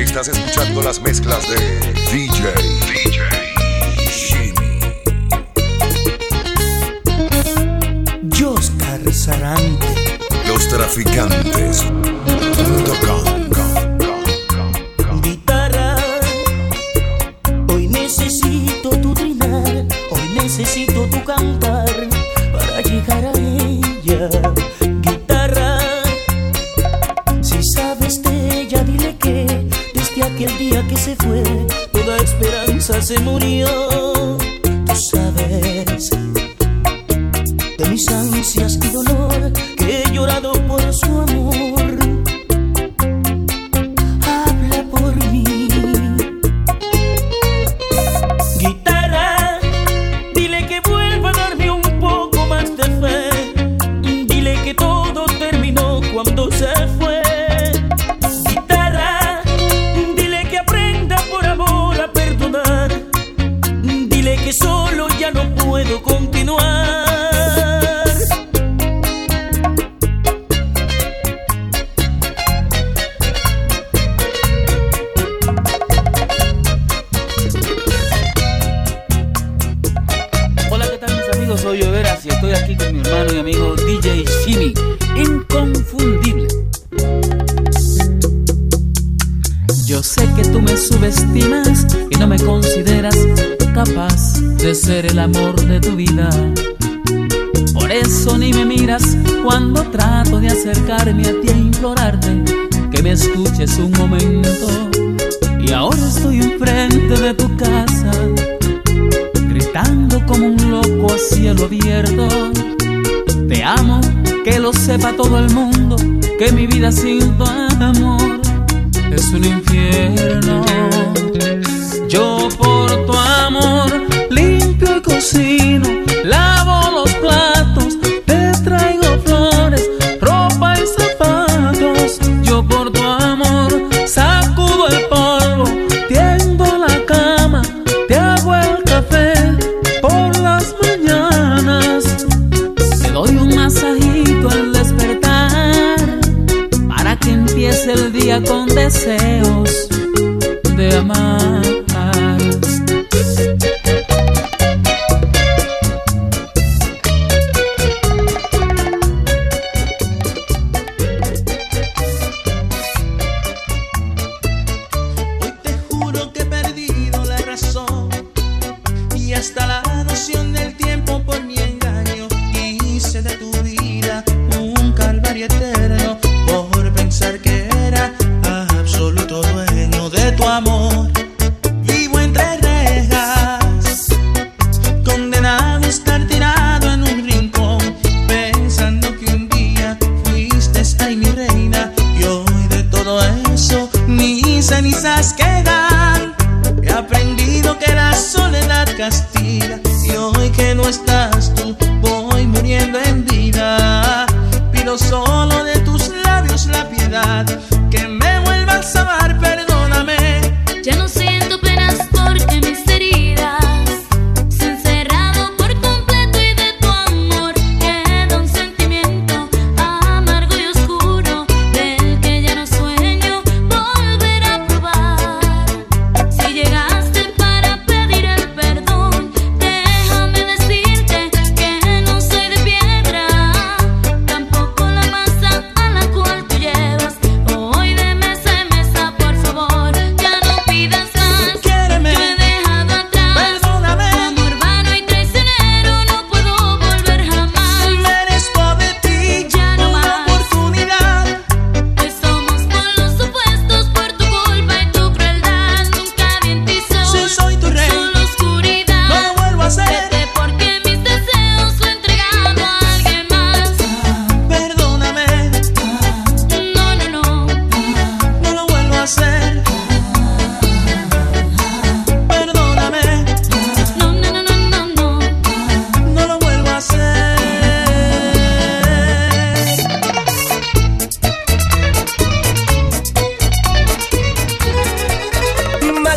Estás escuchando las mezclas de DJ. DJ. Jimmy. Joscar Sarante. Los traficantes. día que se fue, toda esperanza se murió. Tú sabes de mis ansias y dolor que he llorado por su amor. de ser el amor de tu vida. Por eso ni me miras cuando trato de acercarme a ti e implorarte que me escuches un momento. Y ahora estoy enfrente de tu casa, gritando como un loco a cielo abierto. Te amo, que lo sepa todo el mundo, que mi vida sin tu amor es un infierno. Yo por tu lavo los platos, te traigo flores, ropa y zapatos. Yo por tu amor sacudo el polvo, tiendo la cama, te hago el café por las mañanas. Te doy un masajito al despertar para que empiece el día con deseos de amar.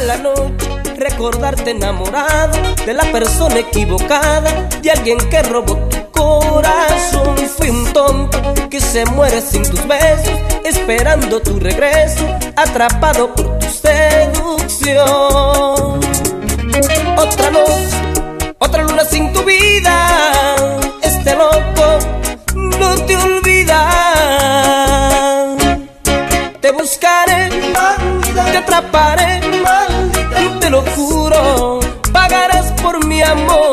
la noche recordarte enamorado de la persona equivocada, de alguien que robó tu corazón. Fui un tonto que se muere sin tus besos, esperando tu regreso, atrapado por tu seducción. Otra noche, otra luna sin tu vida, este loco no te olvida. Te buscaré, te atraparé lo juro. Pagarás por mi amor,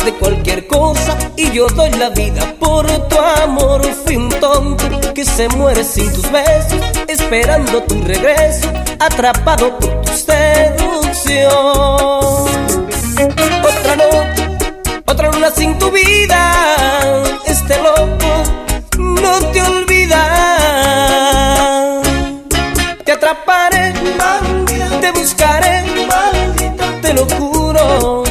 capaz de cualquier cosa y yo doy la vida por tu amor. Fui un tonto que se muere sin tus besos, esperando tu regreso, atrapado por tu seducción. Otra noche, otra luna sin tu vida, este loco no te olvida. Te atraparé, te buscaré, te lo juro.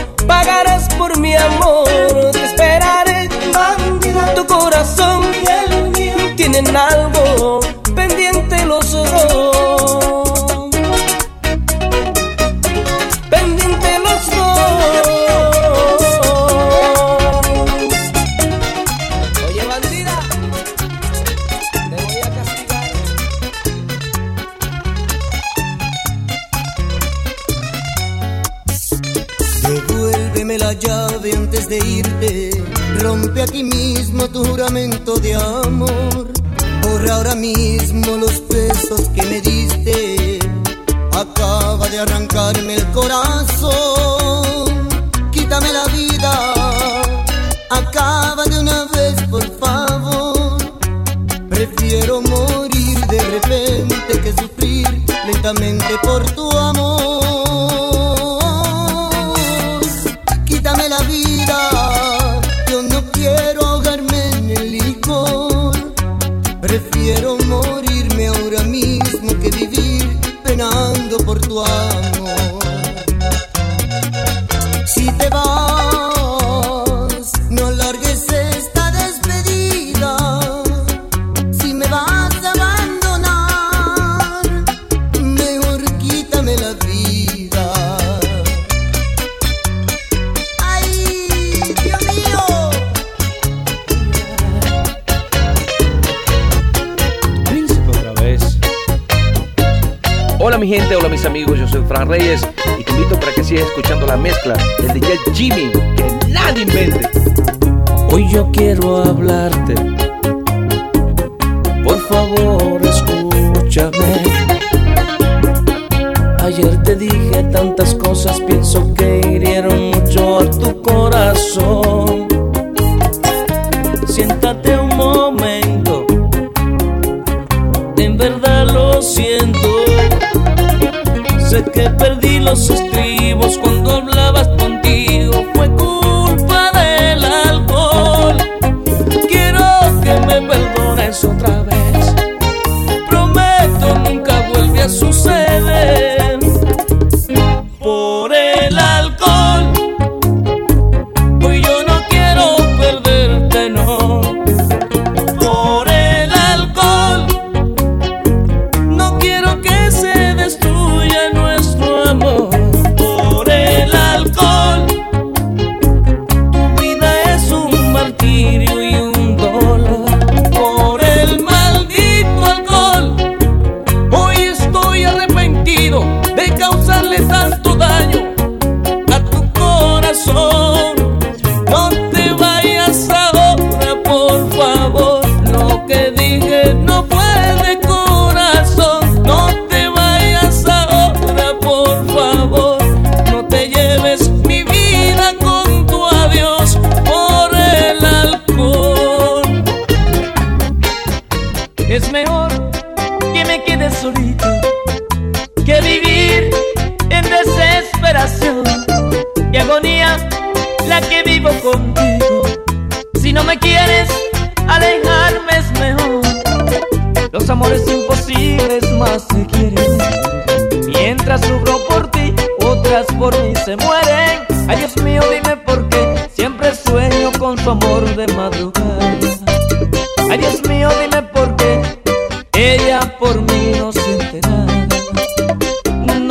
Ahora mismo los besos que me diste. Acaba de arrancarme el corazón. Quítame la vida. Acaba de una vez, por favor. Prefiero morir de repente que sufrir lentamente Hola mis amigos, yo soy Fran Reyes y te invito para que sigas escuchando la mezcla del DJ Jimmy, que nadie invente. Hoy yo quiero hablarte. Por favor, escúchame. Ayer te dije tantas cosas, pienso que hirieron mucho a tu corazón. Que perdí los estribos cuando se mueren. Ay Dios mío, dime por qué siempre sueño con su amor de madrugada. Ay Dios mío, dime por qué ella por mí no siente nada.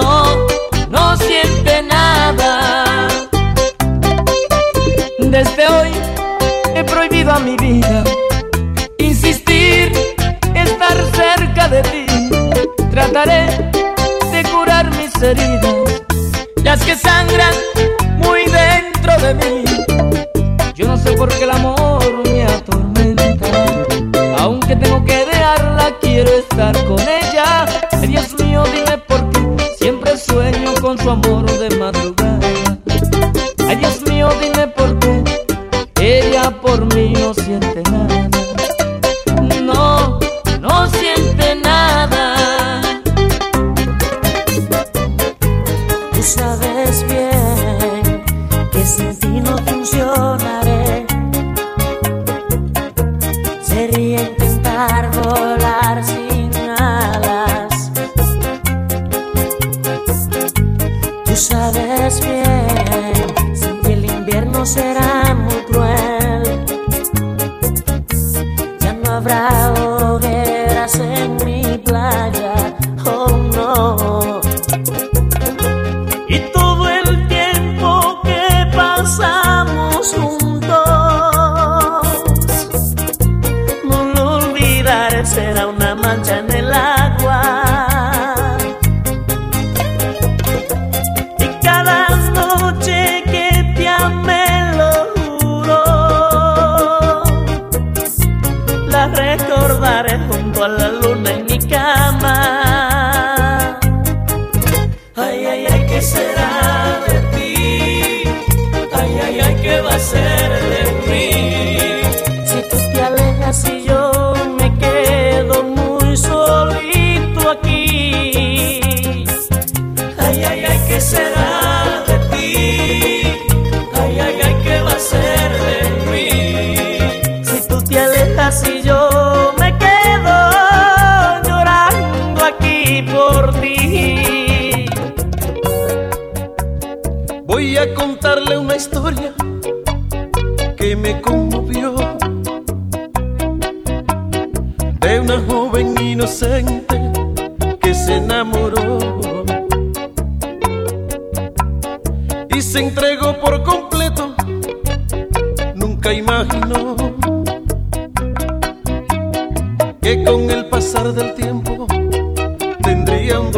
No, no siente nada. Desde hoy he prohibido a mi vida insistir, estar cerca de ti. Trataré de curar mis heridas que sangran muy dentro de mí. Yo no sé por qué el amor me atormenta, aunque tengo que volar sin alas. Tú sabes bien que el invierno será. historia que me conmovió de una joven inocente que se enamoró y se entregó por completo. Nunca imaginó que con el pasar del tiempo tendría un dolor.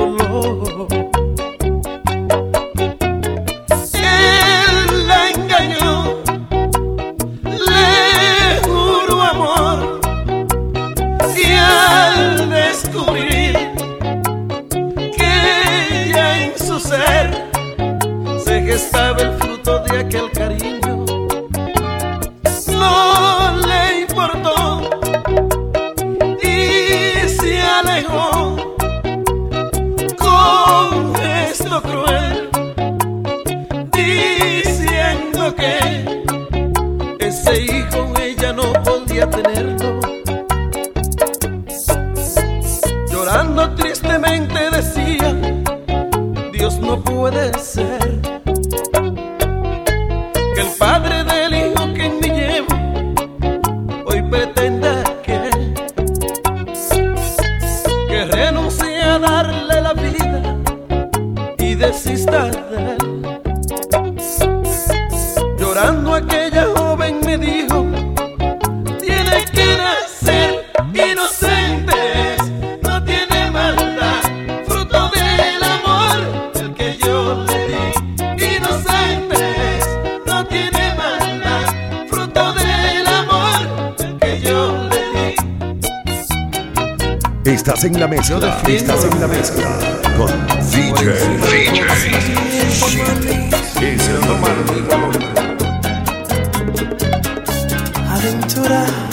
todo y o carinho Estás en la mezcla. Estás en la mezcla. Con DJ. DJ. El. Aventura.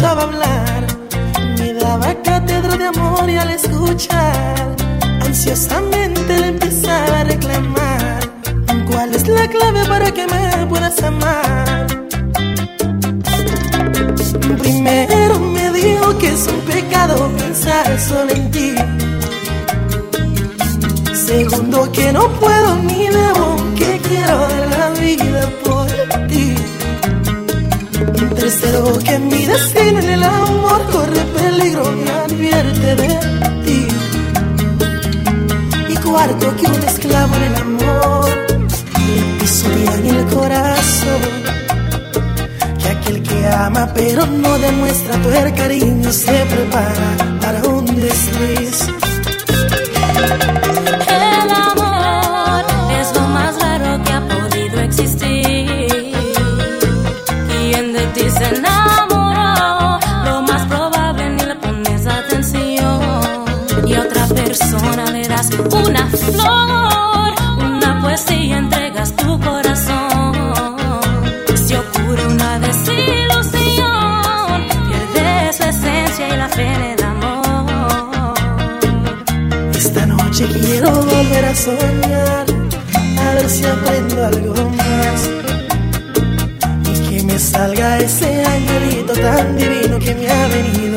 escuchaba hablar, me daba cátedra de amor y al escuchar, ansiosamente le empezaba a reclamar, ¿cuál es la clave para que me puedas amar? Primero me dijo que es un pecado pensar solo en ti. Segundo que no puedo ni debo, que quiero de la vida. Tercero que mi destino en el amor corre peligro y advierte de ti. Y cuarto que un esclavo en el amor le pisotea en el corazón. Que aquel que ama pero no demuestra tu cariño se prepara para un desliz soñar, a ver si aprendo algo más. Y que me salga ese angelito tan divino que me ha venido